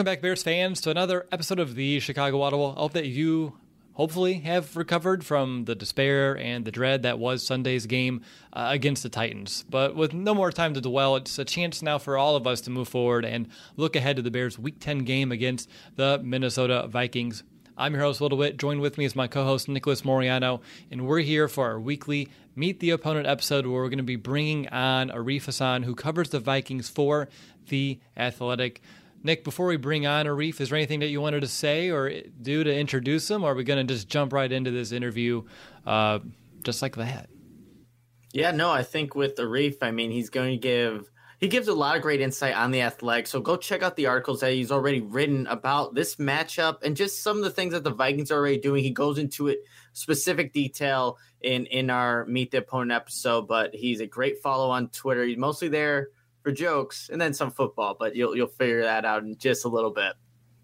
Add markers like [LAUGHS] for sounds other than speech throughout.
Welcome back, Bears fans, to another episode of the Chicago Audible. I hope that you hopefully have recovered from the despair and the dread that was Sunday's game uh, against the Titans. But with no more time to dwell, it's a chance now for all of us to move forward and look ahead to the Bears' Week 10 game against the Minnesota Vikings. I'm your host, Will. Joined with me is my co host, Nicholas Moriano, and we're here for our weekly Meet the Opponent episode where we're going to be bringing on Arif Hasan, who covers the Vikings for The Athletic. Nick, before we bring on Arif, is there anything that you wanted to say or do to introduce him, or are we going to just jump right into this interview uh, just like that? Yeah, no, I think with Arif, I mean, he's going to give he gives a lot of great insight on the athletic. So go check out the articles that he's already written about this matchup and just some of the things that the Vikings are already doing. He goes into it specific detail in in our meet the opponent episode, but he's a great follow on Twitter. He's mostly there for jokes and then some football, but you'll you'll figure that out in just a little bit.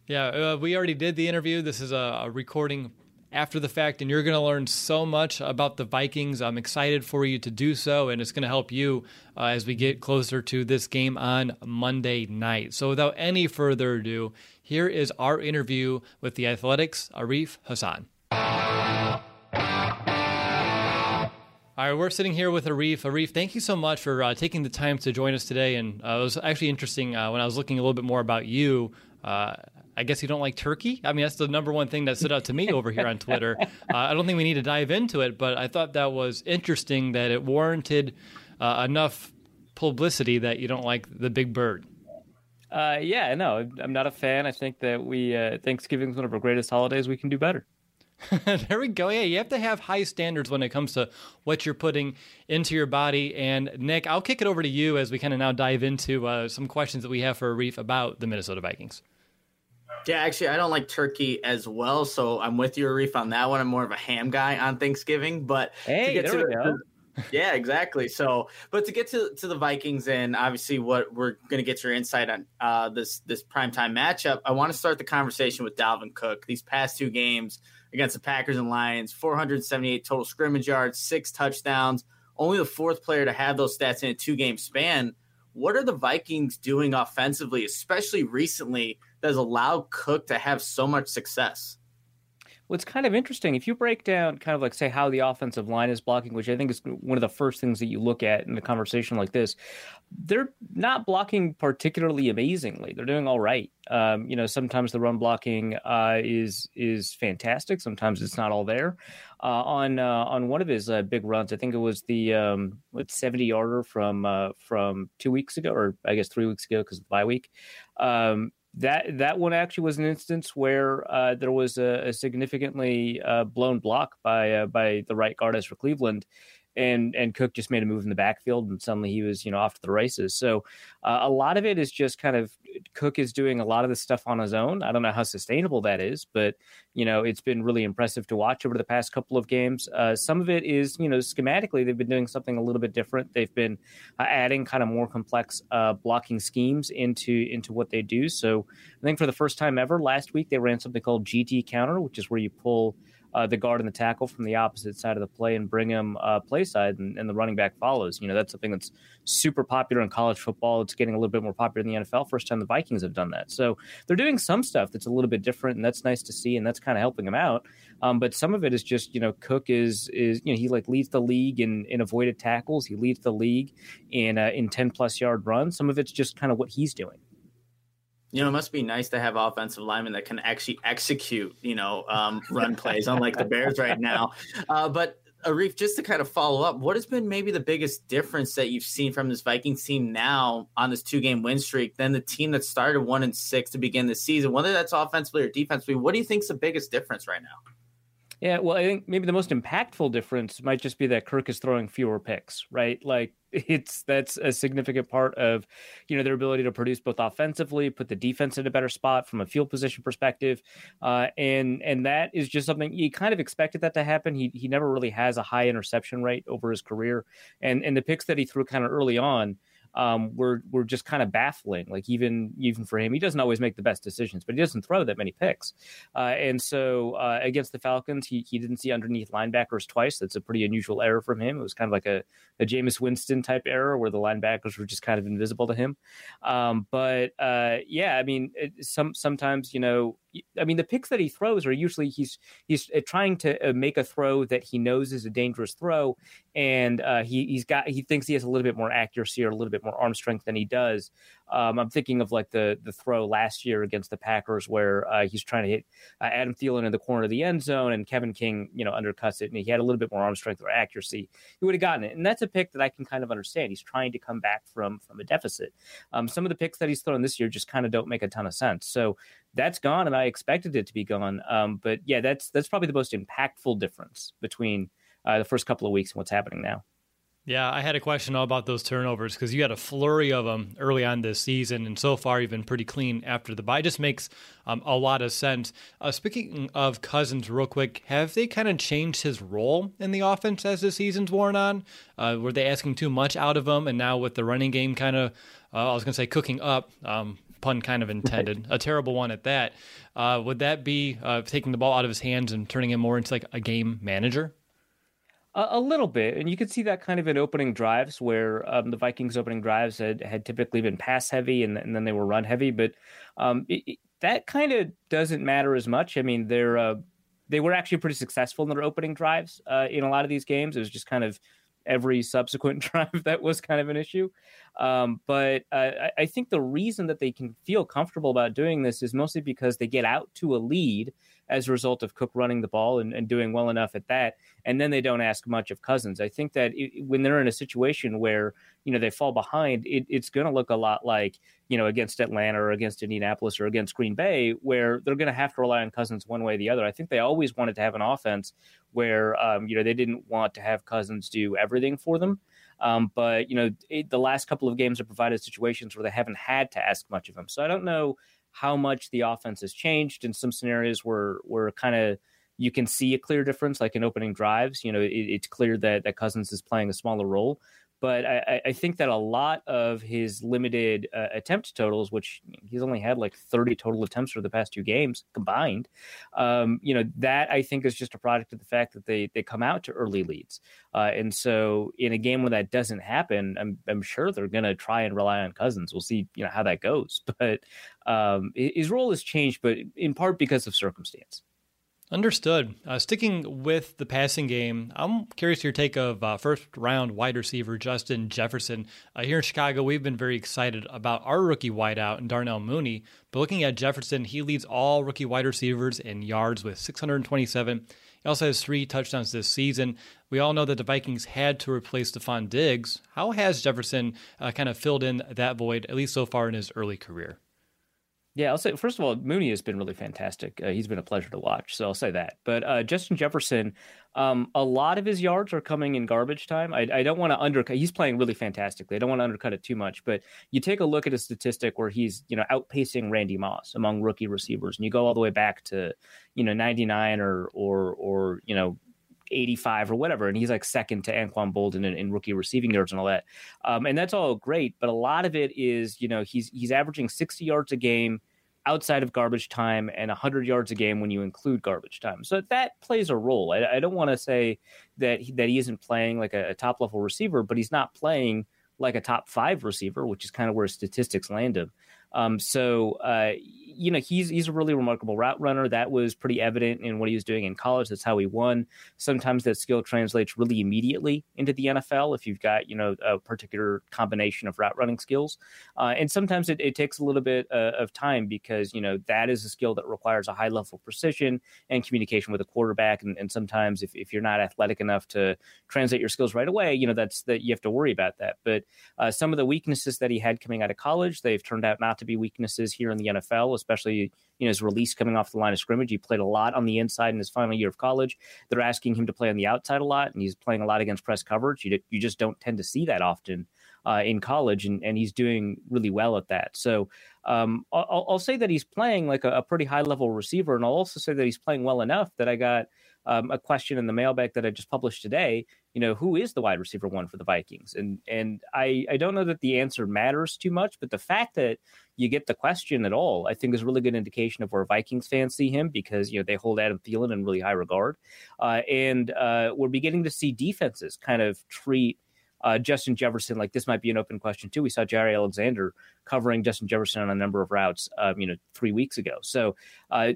Yeah, uh, we already did the interview. This is a, a recording after the fact, and you're going to learn so much about the Vikings. I'm excited for you to do so, and it's going to help you uh, as we get closer to this game on Monday night. So, without any further ado, here is our interview with the Athletics, Arif Hasan. All right, we're sitting here with Arif. Arif, thank you so much for uh, taking the time to join us today. And uh, it was actually interesting uh, when I was looking a little bit more about you. Uh, I guess you don't like turkey. I mean, that's the number one thing that stood out to me over here on Twitter. [LAUGHS] Uh, I don't think we need to dive into it, but I thought that was interesting that it warranted uh, enough publicity that you don't like the big bird. yeah, no, I'm not a fan. I think that we Thanksgiving is one of our greatest holidays. We can do better. [LAUGHS] there we go. Yeah, you have to have high standards when it comes to what you're putting into your body. And Nick, I'll kick it over to you as we kind of now dive into uh, some questions that we have for Arif about the Minnesota Vikings. Yeah, actually, I don't like turkey as well, so I'm with you, Arif, on that one. I'm more of a ham guy on Thanksgiving, but hey, to get there to, we go. Yeah, exactly. So, but to get to, to the Vikings and obviously what we're going to get your insight on uh, this this primetime matchup, I want to start the conversation with Dalvin Cook. These past two games against the Packers and Lions, 478 total scrimmage yards, six touchdowns, only the fourth player to have those stats in a two game span. What are the Vikings doing offensively, especially recently, that has allowed Cook to have so much success? What's kind of interesting, if you break down kind of like say how the offensive line is blocking, which I think is one of the first things that you look at in a conversation like this, they're not blocking particularly amazingly. They're doing all right. Um, you know, sometimes the run blocking uh, is is fantastic. Sometimes it's not all there. Uh, on uh, on one of his uh, big runs, I think it was the um, what seventy yarder from uh, from two weeks ago, or I guess three weeks ago because of the bye week. Um, that that one actually was an instance where uh, there was a, a significantly uh, blown block by uh, by the right guard Ezra Cleveland, and and Cook just made a move in the backfield, and suddenly he was you know off to the races. So uh, a lot of it is just kind of Cook is doing a lot of this stuff on his own. I don't know how sustainable that is, but you know it's been really impressive to watch over the past couple of games. Uh, some of it is you know schematically they've been doing something a little bit different. They've been uh, adding kind of more complex uh, blocking schemes into into what they do. So I think for the first time ever last week they ran something called GT counter, which is where you pull uh, the guard and the tackle from the opposite side of the play and bring him uh, play side, and, and, the running back follows. You know, that's something that's super popular in college football. It's getting a little bit more popular in the NFL. First time the Vikings have done that. So they're doing some stuff that's a little bit different, and that's nice to see, and that's kind of helping them out. Um, but some of it is just, you know, Cook is is you know he like leads the league in in avoided tackles. He leads the league in uh, in ten plus yard runs. Some of it's just kind of what he's doing you know, it must be nice to have offensive linemen that can actually execute, you know, um, run [LAUGHS] plays, unlike the Bears right now. Uh, but Arif, just to kind of follow up, what has been maybe the biggest difference that you've seen from this Vikings team now on this two game win streak than the team that started one and six to begin the season, whether that's offensively or defensively? What do you think is the biggest difference right now? Yeah, well, I think maybe the most impactful difference might just be that Kirk is throwing fewer picks, right? Like [LAUGHS] it's that's a significant part of you know their ability to produce both offensively, put the defense in a better spot from a field position perspective, uh, and and that is just something you kind of expected that to happen. He he never really has a high interception rate over his career, and and the picks that he threw kind of early on um, were were just kind of baffling. Like even even for him, he doesn't always make the best decisions, but he doesn't throw that many picks. Uh, and so uh, against the Falcons, he he didn't see underneath linebackers twice. That's a pretty unusual error from him. It was kind of like a a Jameis Winston type error where the linebackers were just kind of invisible to him. Um, but uh, yeah, I mean, it, some sometimes you know I mean, the picks that he throws are usually he's he's uh, trying to uh, make a throw that he knows is a dangerous throw, and uh, he he's got he thinks he has a little bit more accuracy or a little bit more arm strength than he does. Um, I'm thinking of like the the throw last year against the Packers where uh, he's trying to hit uh, Adam Thielen in the corner of the end zone, and Kevin King you know undercuts it, and he had a little bit more arm strength or accuracy, he would have gotten it. And that's a pick that I can kind of understand. He's trying to come back from from a deficit. Um, some of the picks that he's thrown this year just kind of don't make a ton of sense. So that's gone, and I expected it to be gone. Um, but yeah, that's that's probably the most impactful difference between uh, the first couple of weeks and what's happening now. Yeah, I had a question all about those turnovers because you had a flurry of them early on this season, and so far you've been pretty clean after the bye. Just makes um, a lot of sense. Uh, speaking of Cousins, real quick, have they kind of changed his role in the offense as the season's worn on? Uh, were they asking too much out of him, and now with the running game kind of, uh, I was going to say cooking up, um, pun kind of intended, a terrible one at that. Uh, would that be uh, taking the ball out of his hands and turning him more into like a game manager? A, a little bit, and you could see that kind of in opening drives, where um, the Vikings' opening drives had, had typically been pass heavy, and, and then they were run heavy. But um, it, it, that kind of doesn't matter as much. I mean, they're uh, they were actually pretty successful in their opening drives uh, in a lot of these games. It was just kind of every subsequent [LAUGHS] drive that was kind of an issue. Um, but uh, I think the reason that they can feel comfortable about doing this is mostly because they get out to a lead as a result of Cook running the ball and, and doing well enough at that. And then they don't ask much of Cousins. I think that it, when they're in a situation where, you know, they fall behind, it, it's going to look a lot like, you know, against Atlanta or against Indianapolis or against Green Bay, where they're going to have to rely on Cousins one way or the other. I think they always wanted to have an offense where, um, you know, they didn't want to have Cousins do everything for them. Um, but you know, it, the last couple of games have provided situations where they haven't had to ask much of him. So I don't know how much the offense has changed in some scenarios where where kind of you can see a clear difference, like in opening drives. You know, it, it's clear that that Cousins is playing a smaller role. But I, I, think that a lot of his limited uh, attempt totals, which he's only had like 30 total attempts for the past two games combined, um, you know, that I think is just a product of the fact that they they come out to early leads. Uh, and so in a game where that doesn't happen, I'm, I'm sure they're going to try and rely on Cousins. We'll see, you know, how that goes. [LAUGHS] But um, his role has changed, but in part because of circumstance. Understood. Uh, sticking with the passing game, I'm curious your take of uh, first round wide receiver Justin Jefferson. Uh, here in Chicago, we've been very excited about our rookie wideout and Darnell Mooney. But looking at Jefferson, he leads all rookie wide receivers in yards with 627. He also has three touchdowns this season. We all know that the Vikings had to replace Stefon Diggs. How has Jefferson uh, kind of filled in that void, at least so far in his early career? Yeah, I'll say first of all, Mooney has been really fantastic. Uh, he's been a pleasure to watch, so I'll say that. But uh, Justin Jefferson, um, a lot of his yards are coming in garbage time. I, I don't want to undercut. He's playing really fantastically. I don't want to undercut it too much. But you take a look at a statistic where he's you know outpacing Randy Moss among rookie receivers, and you go all the way back to you know ninety nine or or or you know 85 or whatever, and he's like second to Anquan Boldin in, in rookie receiving yards and all that. Um, and that's all great, but a lot of it is, you know, he's he's averaging 60 yards a game outside of garbage time and 100 yards a game when you include garbage time. So that plays a role. I, I don't want to say that he, that he isn't playing like a, a top level receiver, but he's not playing like a top five receiver, which is kind of where statistics land him. Um, so uh, you know he's he's a really remarkable route runner. That was pretty evident in what he was doing in college. That's how he won. Sometimes that skill translates really immediately into the NFL if you've got you know a particular combination of route running skills, uh, and sometimes it, it, takes a little bit uh, of time because you know that is a skill that requires a high level of precision and communication with a quarterback. And, and sometimes if, if you're not athletic enough to translate your skills right away, you know that's that you have to worry about that. But uh, some of the weaknesses that he had coming out of college, they've turned out not to be weaknesses here in the NFL, especially you know his release coming off the line of scrimmage. He played a lot on the inside in his final year of college. They're asking him to play on the outside a lot, and he's playing a lot against press coverage. You you just don't tend to see that often uh, in college, and, and he's doing really well at that. So um, I'll, I'll, say that he's playing like a, a pretty high level receiver, and I'll also say that he's playing well enough that I got um, a question in the mailbag that I just published today. You know, who is the wide receiver one for the Vikings? And and I I don't know that the answer matters too much, but the fact that you get the question at all, I think is a really good indication of where Vikings fans see him because you know they hold Adam Thielen in really high regard, uh, and uh, we're beginning to see defenses kind of treat. Uh, Justin Jefferson, like this might be an open question too. We saw Jaire Alexander covering Justin Jefferson on a number of routes, um, you know, three weeks ago. So uh,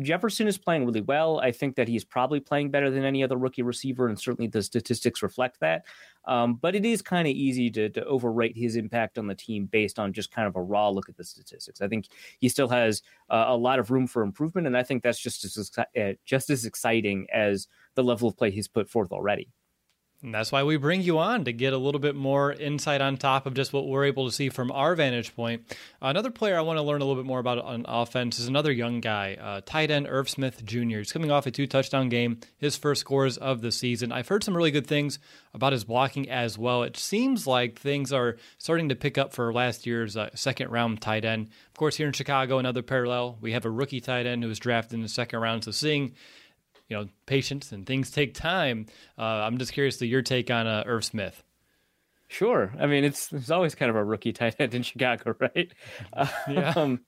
Jefferson is playing really well. I think that he's probably playing better than any other rookie receiver, and certainly the statistics reflect that. Um, but it is kind of easy to, to overrate his impact on the team based on just kind of a raw look at the statistics. I think he still has uh, a lot of room for improvement, and I think that's just as uh, just as exciting as the level of play he's put forth already. And that's why we bring you on to get a little bit more insight on top of just what we're able to see from our vantage point. Another player I want to learn a little bit more about on offense is another young guy, uh, tight end Irv Smith Jr. He's coming off a two touchdown game, his first scores of the season. I've heard some really good things about his blocking as well. It seems like things are starting to pick up for last year's uh, second round tight end. Of course, here in Chicago, another parallel, we have a rookie tight end who was drafted in the second round. So seeing you know patience and things take time. Uh, I'm just curious to your take on uh, Irv Smith. Sure. I mean, it's it's always kind of a rookie [LAUGHS] tight end in Chicago, right? Yeah. [LAUGHS] Um,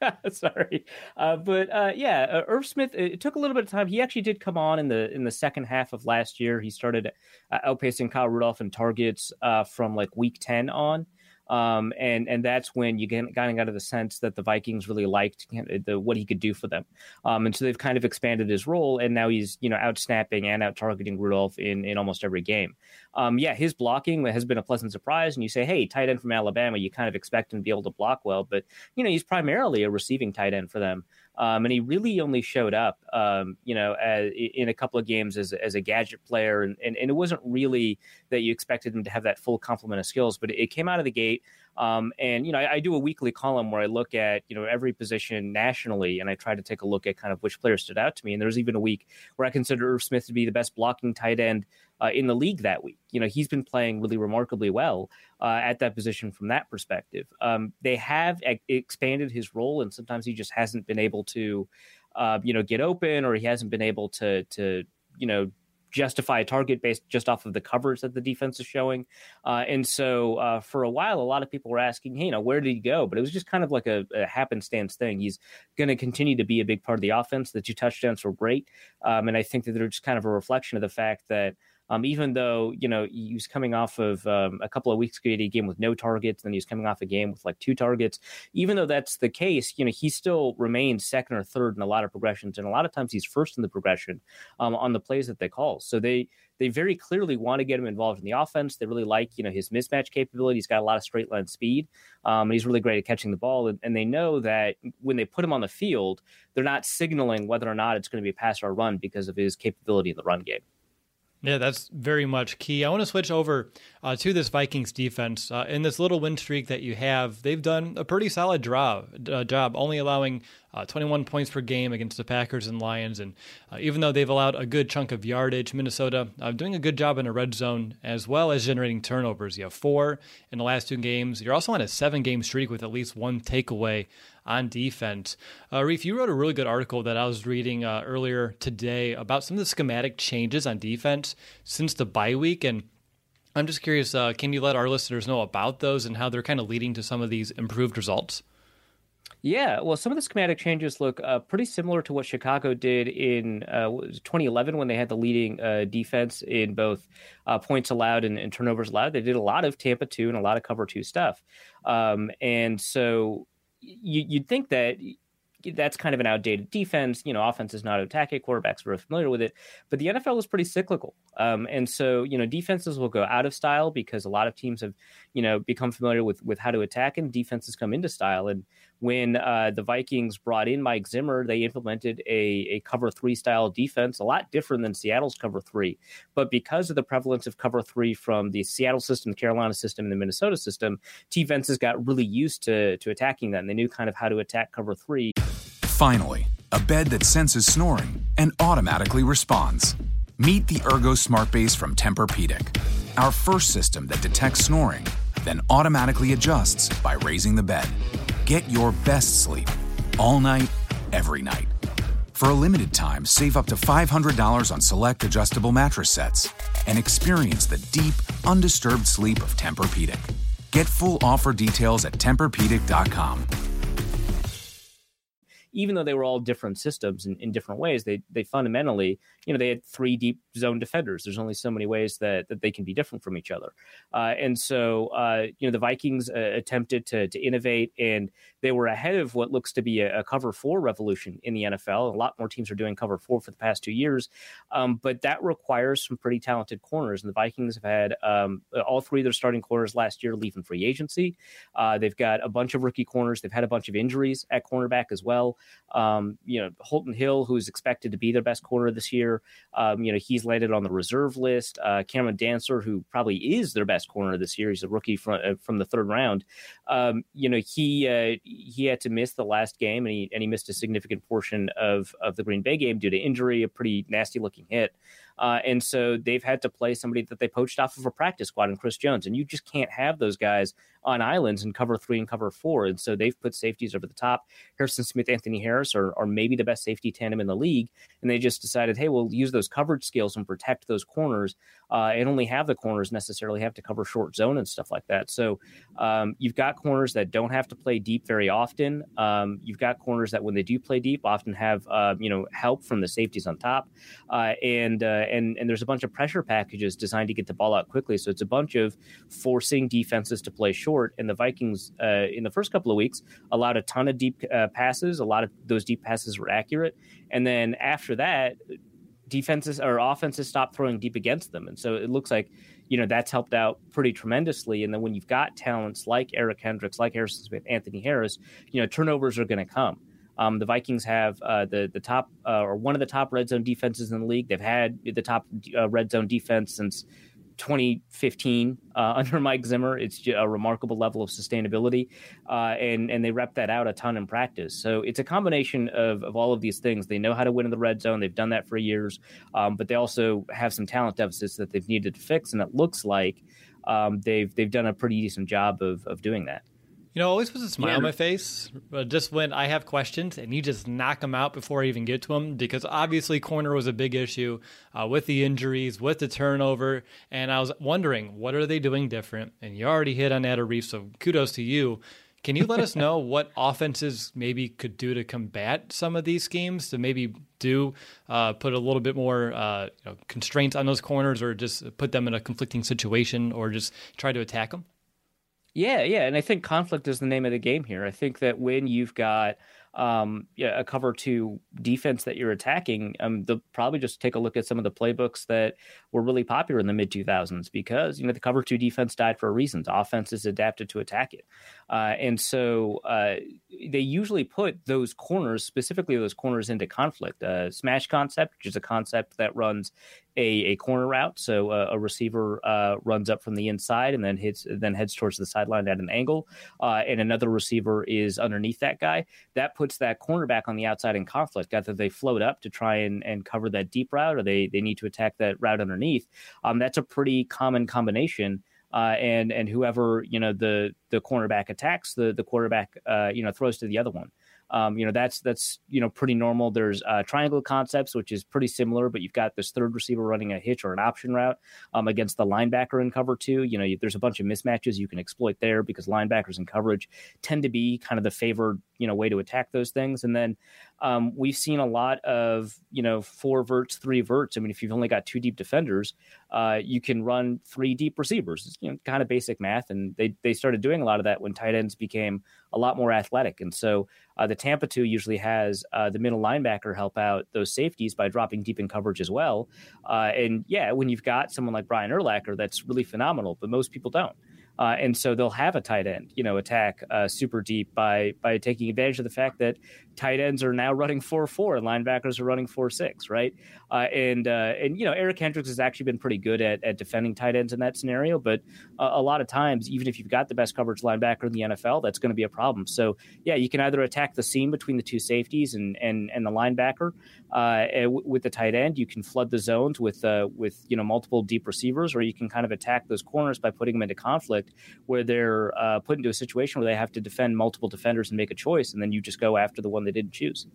[LAUGHS] sorry, uh, but uh, yeah, uh, Irv Smith. It took a little bit of time. He actually did come on in the in the second half of last year. He started uh, outpacing Kyle Rudolph in targets uh, from like week ten on. Um, and and that's when you get kind of got the sense that the Vikings really liked the, what he could do for them. Um, and so they've kind of expanded his role, and now he's you know out snapping and out targeting Rudolph in in almost every game. Um, yeah, his blocking has been a pleasant surprise. And you say, hey, tight end from Alabama, you kind of expect him to be able to block well, but you know he's primarily a receiving tight end for them. Um, and he really only showed up, um, you know, as, in a couple of games as, as a gadget player, and, and, and, it wasn't really that you expected him to have that full complement of skills, but it came out of the gate. Um, and you know, I, I, do a weekly column where I look at you know every position nationally, and I try to take a look at kind of which players stood out to me. And there was even a week where I consider Irv Smith to be the best blocking tight end uh, in the league that week. You know, he's been playing really remarkably well uh, at that position from that perspective. Um, they have a- expanded his role, and sometimes he just hasn't been able to, uh, you know, get open, or he hasn't been able to to you know justify a target based just off of the covers that the defense is showing. Uh, and so uh, for a while, a lot of people were asking, hey, you know, where did he go? But it was just kind of like a, a happenstance thing. He's going to continue to be a big part of the offense. The two touchdowns were great. Um, and I think that they're just kind of a reflection of the fact that um, even though you know he was coming off of um, a couple of weeks ago, a game with no targets, then he was coming off a game with like two targets. Even though that's the case, you know he still remains second or third in a lot of progressions, and a lot of times he's first in the progression um, on the plays that they call. So they they very clearly want to get him involved in the offense. They really like you know his mismatch capability. He's got a lot of straight line speed, um, and he's really great at catching the ball. And, and, they know that when they put him on the field, they're not signaling whether or not it's going to be a pass or a run because of his capability in the run game. Yeah, that's very much key. I want to switch over uh, to this Vikings defense. Uh, in this little win streak that you have, they've done a pretty solid job, uh, job only allowing uh, 21 points per game against the Packers and Lions. And uh, even though they've allowed a good chunk of yardage, Minnesota uh, doing a good job in a red zone as well as generating turnovers. You have four in the last two games. You're also on a seven game streak with at least one takeaway on defense. Uh, Reef, you wrote a really good article that I was reading uh, earlier today about some of the schematic changes on defense since the bye week. And I'm just curious, uh, can you let our listeners know about those and how they're kind of leading to some of these improved results? Yeah, well, some of the schematic changes look uh, pretty similar to what Chicago did in uh, 2011 when they had the leading uh, defense in both uh, points allowed and, and, turnovers allowed. They did a lot of Tampa 2 and a lot of cover 2 stuff. Um, and so you, you'd think that that's kind of an outdated defense. You know, offense is not attacking. Quarterbacks are familiar with it, but the NFL is pretty cyclical. Um, and so, you know, defenses will go out of style because a lot of teams have, you know, become familiar with with how to attack, and defenses come into style. And when uh, the Vikings brought in Mike Zimmer, they implemented a, a cover three style defense, a lot different than Seattle's cover three. But because of the prevalence of cover three from the Seattle system, the Carolina system, and the Minnesota system, t defenses got really used to to attacking that, and they knew kind of how to attack cover three. Finally, a bed that senses snoring and automatically responds. Meet the Ergo Smart Base from Tempur-Pedic, our first system that detects snoring, then automatically adjusts by raising the bed. Get your best sleep all night, every night. For a limited time, save up to $500 on select adjustable mattress sets and experience the deep, undisturbed sleep of Tempur-Pedic. Get full offer details at TempurPedic.com even though they were all different systems in, in different ways, they they fundamentally, you know, they had three deep zone defenders. There's only so many ways that, that they can be different from each other. Uh, and so, uh, you know, the Vikings uh, attempted to, to innovate and they were ahead of what looks to be a, a, cover four revolution in the NFL. A lot more teams are doing cover four for the past two years. Um, but that requires some pretty talented corners. And the Vikings have had um, all three of their starting corners last year leaving free agency. Uh, they've got a bunch of rookie corners. They've had a bunch of injuries at cornerback as well. Um, you know, Holton Hill, who's expected to be their best corner this year, um, you know, he's landed on the reserve list. Uh, Cameron Dantzler, who probably is their best corner this year, he's a rookie from uh, from the third round. Um, you know, he uh, he had to miss the last game, and he and he missed a significant portion of of the Green Bay game due to injury, a pretty nasty looking hit. Uh, and so they've had to play somebody that they poached off of a practice squad in Chris Jones. And you just can't have those guys on islands and cover three and cover four. And so they've put safeties over the top. Harrison Smith, Anthony Harris are, are maybe the best safety tandem in the league. And they just decided, hey, we'll use those coverage skills and protect those corners uh, and only have the corners necessarily have to cover short zone and stuff like that. So um, you've got corners that don't have to play deep very often. Um, you've got corners that when they do play deep often have, uh, you know, help from the safeties on top. Uh, and, uh, and and there's a bunch of pressure packages designed to get the ball out quickly. So it's a bunch of forcing defenses to play short. And the Vikings uh, in the first couple of weeks allowed a ton of deep uh, passes. A lot of those deep passes were accurate. And then after that, defenses or offenses stopped throwing deep against them. And so it looks like you know that's helped out pretty tremendously. And then when you've got talents like Eric Kendricks, like Harrison Smith, Anthony Harris, you know turnovers are going to come. Um, the Vikings have uh, the the top uh, or one of the top red zone defenses in the league. They've had the top uh, red zone defense since 2015 uh, [LAUGHS] under Mike Zimmer. It's a remarkable level of sustainability, uh, and and they rep that out a ton in practice. So it's a combination of, of all of these things. They know how to win in the red zone. They've done that for years, um, but they also have some talent deficits that they've needed to fix, and it looks like um, they've they've done a pretty decent job of of doing that. You know, always puts a smile yeah. on my face but just when I have questions and you just knock them out before I even get to them because obviously corner was a big issue uh, with the injuries, with the turnover, and I was wondering what are they doing different? And you already hit on that, Arif, so kudos to you. Can you let us [LAUGHS] know what offenses maybe could do to combat some of these schemes to maybe do uh, put a little bit more uh, you know, constraints on those corners or just put them in a conflicting situation or just try to attack them? Yeah, yeah, and I think conflict is the name of the game here. I think that when you've got um, yeah, a cover two defense that you're attacking, um, probably just take a look at some of the playbooks that were really popular in the mid 2000s because you know the cover two defense died for a reason. The offense is adapted to attack it, uh, and so uh, they usually put those corners, specifically those corners, into conflict. Uh, smash concept, which is a concept that runs a, a corner route, so a, a receiver uh, runs up from the inside and then hits, then heads towards the sideline at an angle, uh, and another receiver is underneath that guy. That puts that cornerback on the outside in conflict. Either they float up to try and, and cover that deep route, or they they need to attack that route underneath. Um, that's a pretty common combination. Uh, and and whoever you know the the cornerback attacks, the the quarterback uh, you know throws to the other one. Um, you know that's that's you know pretty normal. There's uh, triangle concepts, which is pretty similar, but you've got this third receiver running a hitch or an option route um, against the linebacker in cover two. You know, you, there's a bunch of mismatches you can exploit there because linebackers in coverage tend to be kind of the favored you know way to attack those things. And then um, we've seen a lot of you know four verts, three verts. I mean, if you've only got two deep defenders, uh, you can run three deep receivers. It's, you know, kind of basic math, and they they started doing a lot of that when tight ends became a lot more athletic. And so uh, the Tampa two usually has uh, the middle linebacker help out those safeties by dropping deep in coverage as well. Uh, and yeah, when you've got someone like Brian Urlacher, that's really phenomenal, but most people don't. Uh, and so they'll have a tight end, you know, attack uh, super deep by by taking advantage of the fact that tight ends are now running four four and linebackers are running four six, right? Uh, and uh, and you know Eric Kendricks has actually been pretty good at, at defending tight ends in that scenario, but a lot of times, even if you've got the best coverage linebacker in the NFL, that's going to be a problem. So yeah, you can either attack the seam between the two safeties and and and the linebacker uh, with the tight end. You can flood the zones with uh, with you know multiple deep receivers, or you can kind of attack those corners by putting them into conflict where they're uh, put into a situation where they have to defend multiple defenders and make a choice, and then you just go after the one they didn't choose.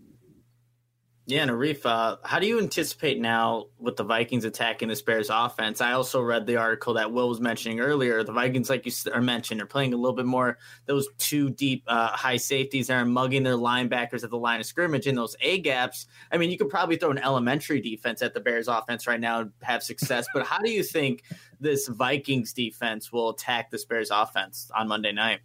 Yeah, and Arif, uh, how do you anticipate now with the Vikings attacking this Bears offense? I also read the article that Will was mentioning earlier. The Vikings, like you are mentioned, are playing a little bit more those two deep uh, high safeties are mugging their linebackers at the line of scrimmage in those A gaps. I mean, you could probably throw an elementary defense at the Bears offense right now and have success. but how do you think this Vikings defense will attack this Bears offense on Monday night?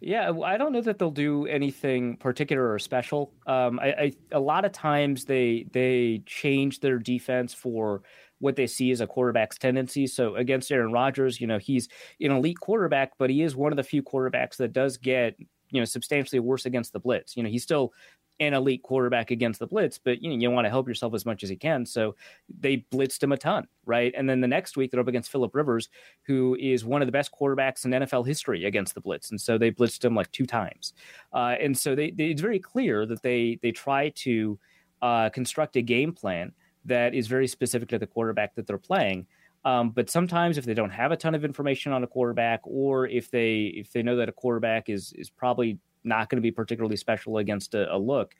Yeah, I don't know that they'll do anything particular or special. Um, I, I, a lot of times they they change their defense for what they see as a quarterback's tendency. So against Aaron Rodgers, you know, he's an elite quarterback, but he is one of the few quarterbacks that does get you know substantially worse against the blitz. You know, he's still an elite quarterback against the blitz, but you know you want to help yourself as much as you can. So they blitzed him a ton, right? And then the next week they're up against Philip Rivers, who is one of the best quarterbacks in NFL history against the blitz, and so they blitzed him like two times. Uh, and so they, they, it's very clear that they they try to uh, construct a game plan that is very specific to the quarterback that they're playing. Um, but sometimes if they don't have a ton of information on a quarterback, or if they if they know that a quarterback is is probably not going to be particularly special against a, a look.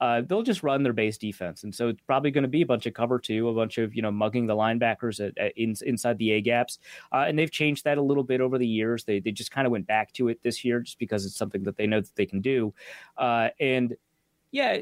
Uh, they'll just run their base defense, and so it's probably going to be a bunch of cover two, a bunch of you know mugging the linebackers at, at in, inside the A gaps, uh, and they've changed that a little bit over the years. They they just kind of went back to it this year just because it's something that they know that they can do, uh, and yeah,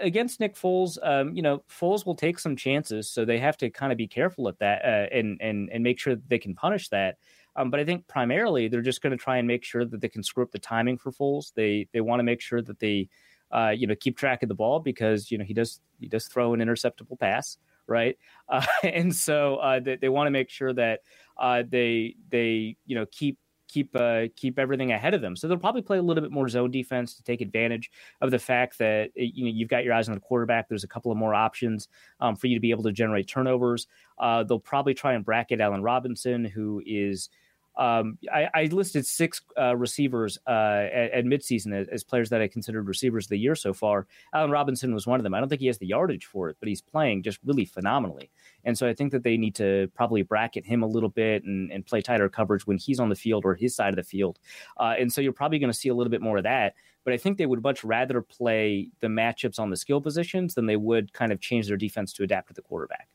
against Nick Foles, um, you know, Foles will take some chances, so they have to kind of be careful at that uh, and and and make sure that they can punish that. Um, but I think primarily they're just going to try and make sure that they can screw up the timing for Foles. They they want to make sure that they uh, you know keep track of the ball because you know he does he does throw an interceptable pass right [LAUGHS] uh, and so uh, they, they want to make sure that uh, they they you know keep keep uh, keep everything ahead of them. So they'll probably play a little bit more zone defense to take advantage of the fact that you know you've got your eyes on the quarterback. There's a couple of more options um, for you to be able to generate turnovers. Uh, they'll probably try and bracket Allen Robinson, who is um, I, I, listed six uh, receivers uh, at, at, midseason as, as, players that I considered receivers of the year so far. Allen Robinson was one of them. I don't think he has the yardage for it, but he's playing just really phenomenally. And so I think that they need to probably bracket him a little bit and, and play tighter coverage when he's on the field or his side of the field. Uh, and so you're probably going to see a little bit more of that. But I think they would much rather play the matchups on the skill positions than they would kind of change their defense to adapt to the quarterback.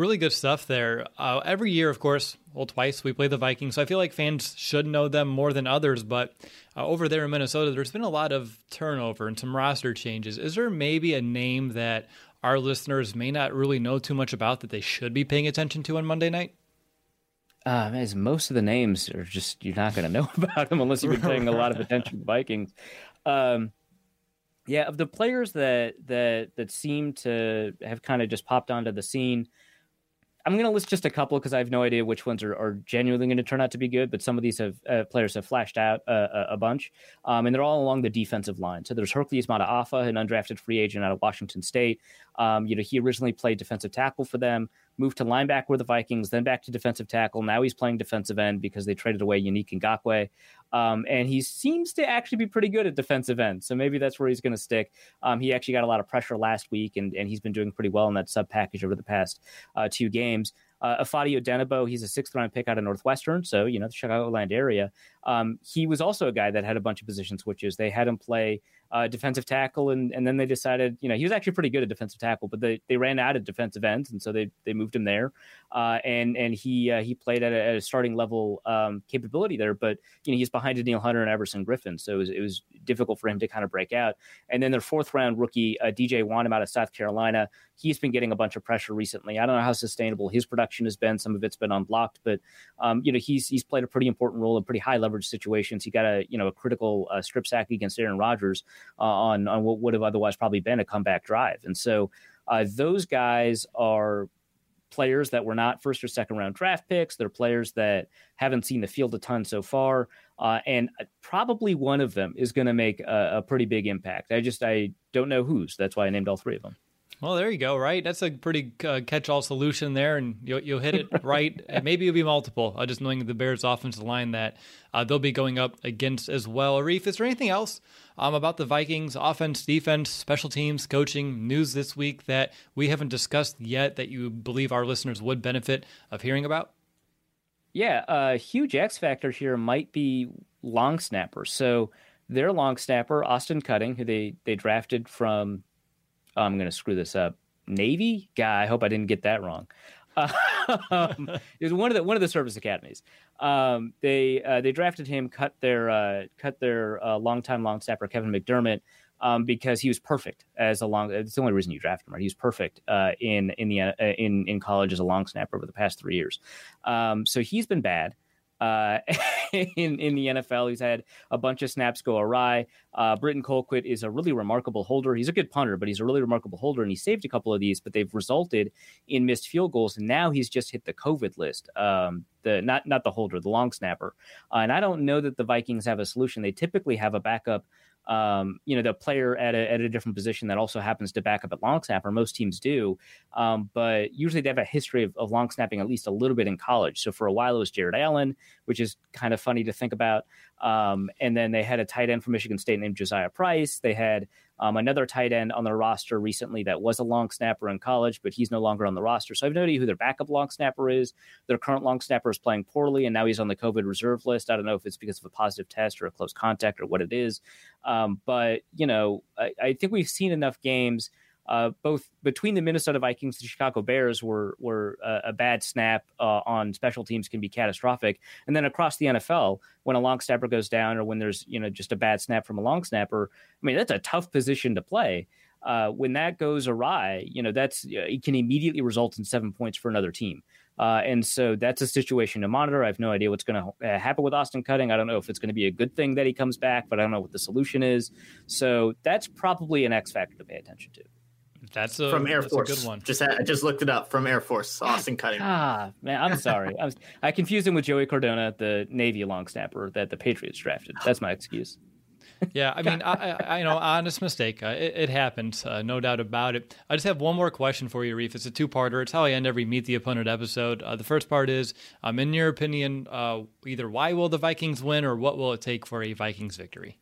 Really good stuff there. Uh, every year, of course, well, twice we play the Vikings, so I feel like fans should know them more than others. But uh, over there in Minnesota, there's been a lot of turnover and some roster changes. Is there maybe a name that our listeners may not really know too much about that they should be paying attention to on Monday night? Uh, as most of the names are just you're not going to know [LAUGHS] about them unless you've been paying a lot of attention to Vikings. Um, yeah, of the players that that that seem to have kind of just popped onto the scene, I'm going to list just a couple because I have no idea which ones are, are genuinely going to turn out to be good. But some of these have uh, players have flashed out uh, a, bunch, um, and they're all along the defensive line. So there's Hercules Mata'afa, an undrafted free agent out of Washington State. Um, you know, he originally played defensive tackle for them moved to linebacker with the Vikings, then back to defensive tackle. Now he's playing defensive end because they traded away Yannick Ngakoue. Um, and he seems to actually be pretty good at defensive end. So maybe that's where he's going to stick. Um, he actually got a lot of pressure last week, and, and he's been doing pretty well in that sub package over the past uh, two games. Uh, Ifeadi Odenigbo, he's a sixth round pick out of Northwestern, so you know the Chicagoland area. Um, he was also a guy that had a bunch of position switches. They had him play uh, defensive tackle, and, and then they decided, you know, he was actually pretty good at defensive tackle, but they, they ran out of defensive ends, and so they, they moved him there, uh, and and he uh, he played at a, at a starting level um, capability there, but you know he's behind Danielle Hunter and Everson Griffen, so it was, it was difficult for him to kind of break out. And then their fourth round rookie uh, DJ Wonnum out of South Carolina, he's been getting a bunch of pressure recently. I don't know how sustainable his production has been. Some of it's been unblocked, but um, you know he's he's played a pretty important role in pretty high leverage situations. He got a you know a critical uh, strip sack against Aaron Rodgers uh, on on what would have otherwise probably been a comeback drive. And so uh, those guys are players that were not first or second round draft picks. They're players that haven't seen the field a ton so far. Uh, and probably one of them is going to make a, a, pretty big impact. I just I don't know whose. That's why I named all three of them. Well, there you go. Right, that's a pretty uh, catch-all solution there, and you'll, you'll hit it [LAUGHS] right. maybe it'll be multiple. Uh, just knowing the Bears' offensive line that uh, they'll be going up against as well. Arif, is there anything else um, about the Vikings' offense, defense, special teams, coaching news this week that we haven't discussed yet that you believe our listeners would benefit of hearing about? Yeah, a huge X factor here might be long snapper. So their long snapper, Austin Cutting, who they they drafted from I'm going to screw this up. Navy guy. I hope I didn't get that wrong. um, [LAUGHS] it was one of the one of the service academies. Um, they uh, they drafted him, cut their uh, cut their uh, longtime long snapper Kevin McDermott um, because he was perfect as a long. It's the only reason you draft him, right? He was perfect uh, in in the uh, in in college as a long snapper over the past three years. Um, so he's been bad uh, [LAUGHS] [LAUGHS] in in the NFL. He's had a bunch of snaps go awry. Uh, Britton Colquitt is a really remarkable holder. He's a good punter, but he's a really remarkable holder, and he saved a couple of these, but they've resulted in missed field goals. And now he's just hit the COVID list. Um, the not not the holder, the long snapper. Uh, and I don't know that the Vikings have a solution. They typically have a backup um, you know, the player at a, at a different position that also happens to back up at long snapper. Most teams do, um, but usually they have a history of, of, long snapping at least a little bit in college. So for a while it was Jared Allen, which is kind of funny to think about. Um, and then they had a tight end from Michigan State named Josiah Price. They had um, another tight end on their roster recently that was a long snapper in college, but he's no longer on the roster. So I have no idea who their backup long snapper is. Their current long snapper is playing poorly, and now he's on the COVID reserve list. I don't know if it's because of a positive test or a close contact or what it is. Um, but, you know, I, I think we've seen enough games – uh, both between the Minnesota Vikings and the Chicago Bears, were were uh, a bad snap uh, on special teams can be catastrophic, and then across the NFL, when a long snapper goes down or when there's you know just a bad snap from a long snapper, I mean that's a tough position to play. Uh, when that goes awry, you know that's it can immediately result in seven points for another team. Uh, and so that's a situation to monitor. I have no idea what's going to uh, happen with Austin Cutting. I don't know if it's going to be a good thing that he comes back, but I don't know what the solution is. So that's probably an X factor to pay attention to. That's a, from Air that's Force. A good one. Just I just looked it up from Air Force. Austin Cutting. ah, man, I'm sorry. I, was, I confused him with Joey Cardona, the Navy long snapper that the Patriots drafted. That's my excuse. yeah, I mean, I, I, you know, honest mistake. Uh, it, it happens, uh, no doubt about it. I just have one more question for you, Reef. It's a two-parter. It's how I end every Meet the Opponent episode. Uh, the first part is, um, in your opinion, uh, either why will the Vikings win or what will it take for a Vikings victory?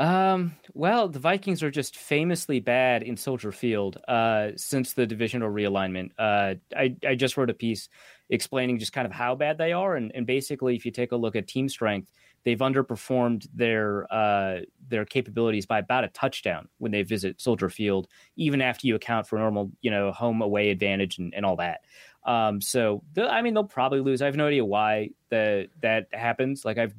Um, well, the Vikings are just famously bad in Soldier Field uh, since the divisional realignment. Uh, I, I just wrote a piece explaining just kind of how bad they are, and, and basically, if you take a look at team strength, they've underperformed their uh, their capabilities by about a touchdown when they visit Soldier Field, even after you account for normal, you know, home away advantage and, and all that. Um, so, I mean, they'll probably lose. I have no idea why the, that happens. Like, I've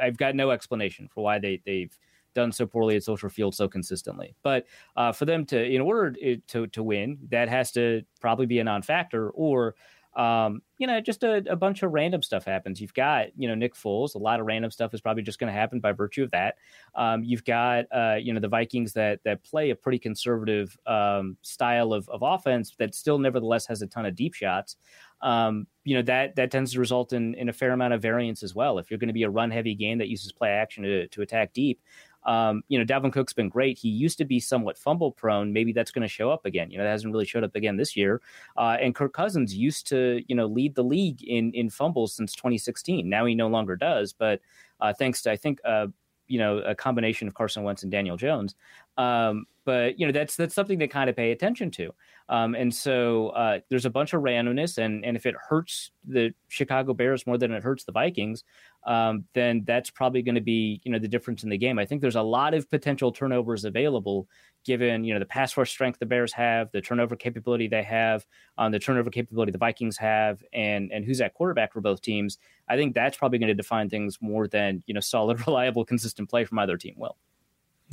I've got no explanation for why they they've done so poorly at Soldier Field so consistently. But uh, for them to, in order to to win, that has to probably be a non-factor, or um, you know, just a, a, bunch of random stuff happens. You've got, you know, Nick Foles. A lot of random stuff is probably just going to happen by virtue of that. Um, you've got, uh, you know, the Vikings that that play a pretty conservative um, style of, of offense that still, nevertheless, has a ton of deep shots. Um, you know that that tends to result in in a fair amount of variance as well. If you're going to be a run heavy game that uses play action to to attack deep, um, you know, Dalvin Cook's been great. He used to be somewhat fumble prone. Maybe that's going to show up again. You know, that hasn't really showed up again this year. Uh, and Kirk Cousins used to, you know, lead the league in in fumbles since 2016. Now he no longer does, but uh, thanks to I think uh, you know a combination of Carson Wentz and Daniel Jones. Um, but you know that's that's something to kind of pay attention to. Um, and so uh, there's a bunch of randomness, and and if it hurts the Chicago Bears more than it hurts the Vikings, um, then that's probably going to be you know the difference in the game. I think there's a lot of potential turnovers available given you know the pass rush strength the Bears have, the turnover capability they have, um, the turnover capability the Vikings have, and and who's at quarterback for both teams. I think that's probably going to define things more than you know solid, [LAUGHS] reliable, consistent play from either team will.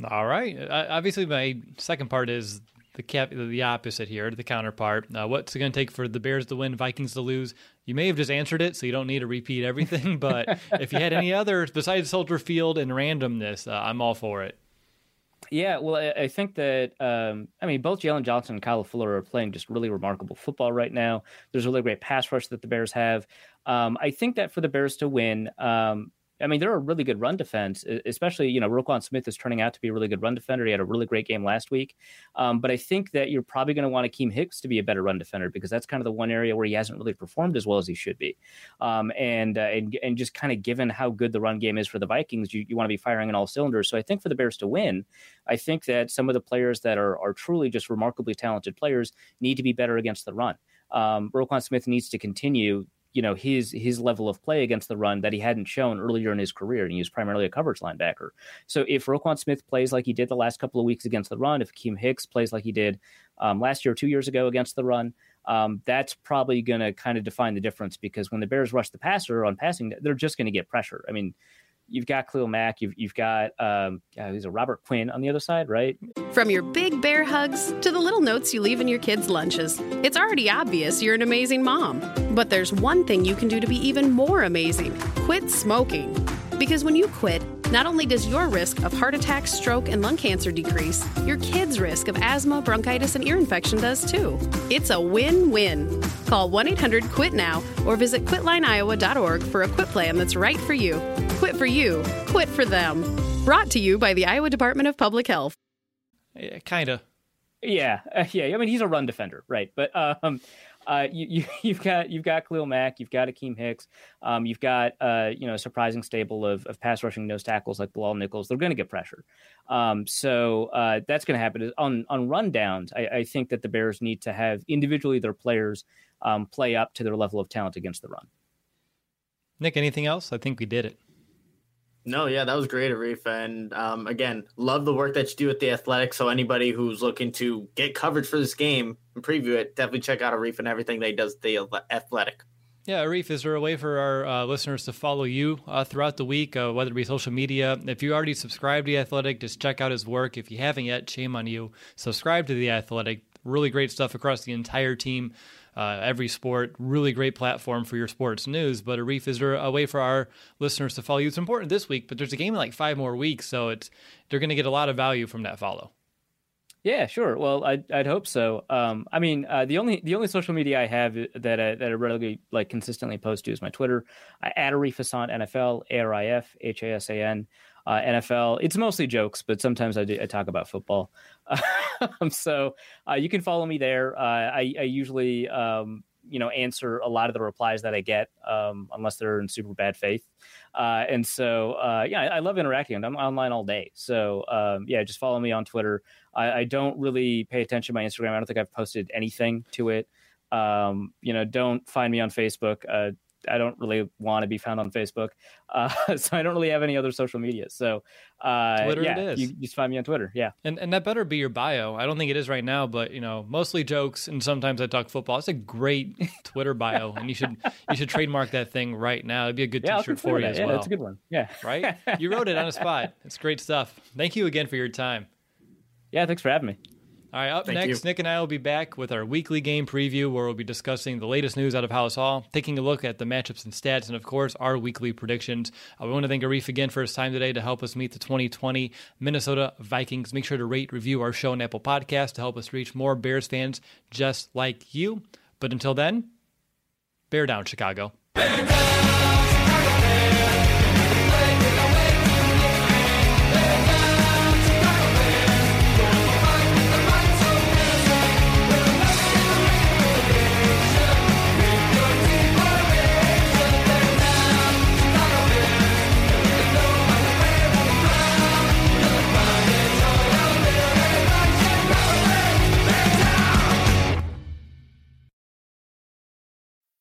All right. Uh, obviously, my second part is the cap- the opposite here, the counterpart. Uh, what's it going to take for the Bears to win, Vikings to lose? You may have just answered it, so you don't need to repeat everything. [LAUGHS] But if you had any others besides Soldier Field and randomness, uh, I'm all for it. Yeah, well, I, I think that um, I mean both Jaylon Johnson and Kyle Fuller are playing just really remarkable football right now. There's a really great pass rush that the Bears have. Um, I think that for the Bears to win, um, I mean, they're a really good run defense, especially, you know, Roquan Smith is turning out to be a really good run defender. He had a really great game last week. Um, but I think that you're probably going to want Akiem Hicks to be a better run defender because that's kind of the one area where he hasn't really performed as well as he should be. Um, and, uh, and, and just kind of given how good the run game is for the Vikings, you, you want to be firing in all cylinders. So I think for the Bears to win, I think that some of the players that are, are truly just remarkably talented players need to be better against the run. Um, Roquan Smith needs to continue you know his his level of play against the run that he hadn't shown earlier in his career, and he was primarily a coverage linebacker. So if Roquan Smith plays like he did the last couple of weeks against the run, if Akiem Hicks plays like he did um, last year or two years ago against the run, um, that's probably going to kind of define the difference because when the Bears rush the passer on passing, they're just going to get pressure. I mean, you've got Khalil Mack, you've you've got um, uh, who's a Robert Quinn on the other side, right? From your big bear hugs to the little notes you leave in your kids' lunches, it's already obvious you're an amazing mom. But there's one thing you can do to be even more amazing: quit smoking. Because when you quit, not only does your risk of heart attack, stroke, and lung cancer decrease, your kids' risk of asthma, bronchitis, and ear infection does too. It's a win win. Call 1 800 QUIT NOW or visit quitlineiowa.org for a quit plan that's right for you. Quit for you, quit for them. Brought to you by the Iowa Department of Public Health. Yeah, kind of. Yeah, uh, yeah. I mean, he's a run defender, right? But um, uh, you, you [LAUGHS] have got you've got Khalil Mack, you've got Akiem Hicks, um, you've got uh, you know a surprising stable of, of pass rushing nose tackles like Bilal Nichols. They're going to get pressure, um, so uh, that's going to happen. On on rundowns, I, I think that the Bears need to have individually their players um, play up to their level of talent against the run. Nick, anything else? I think we did it. No, yeah, that was great, Arif. And um, again, love the work that you do at the Athletic. So anybody who's looking to get coverage for this game and preview it, definitely check out Arif and everything they does the Athletic. Yeah, Arif, is there a way for our uh, listeners to follow you uh, throughout the week, uh, whether it be social media? If you already subscribe to The Athletic, just check out his work. If you haven't yet, shame on you. Subscribe to The Athletic. Really great stuff across the entire team uh, every sport. Really great platform for your sports news. But Arif, is there a way for our listeners to follow you? It's important this week, but there's a game in like five more weeks, so it's they're going to get a lot of value from that follow. Yeah, sure. Well, I'd, I'd hope so. Um, I mean, uh, the only the only social media I have that I, that I regularly like consistently post to is my Twitter. I add Arif Hasan NFL A R I F H A S A N uh, NFL. It's mostly jokes, but sometimes I, do, I talk about football. [LAUGHS] Um, so uh, you can follow me there. Uh, I, I, usually, um, you know, answer a lot of the replies that I get, um, unless they're in super bad faith. Uh, and so, uh, yeah, I, I, love interacting. I'm online all day. So, um, yeah, just follow me on Twitter. I, I, don't really pay attention to my Instagram. I don't think I've posted anything to it. Um, you know, don't find me on Facebook. I don't really want to be found on Facebook, [LAUGHS] uh, so I don't really have any other social media. So, uh, Twitter yeah, it is. You, you just find me on Twitter. Yeah, and and that better be your bio. I don't think it is right now, but you know, mostly jokes, and sometimes I talk football. It's a great [LAUGHS] Twitter bio, and you should you should trademark that thing right now. It'd be a good yeah, T-shirt for you that. as yeah, well. That's a good one. Yeah, right. You wrote it on a spot. It's great stuff. Thank you again for your time. Yeah, thanks for having me. All right, up Thank next, you. Nick and I will be back with our weekly game preview where we'll be discussing the latest news out of Halas Hall, taking a look at the matchups and stats, and of course, our weekly predictions. Uh, we want to thank Arif again for his time today to help us meet the 2020 Minnesota Vikings. Make sure to rate, review our show on Apple Podcast to help us reach more Bears fans just like you. But until then, bear down, Chicago. Bear down!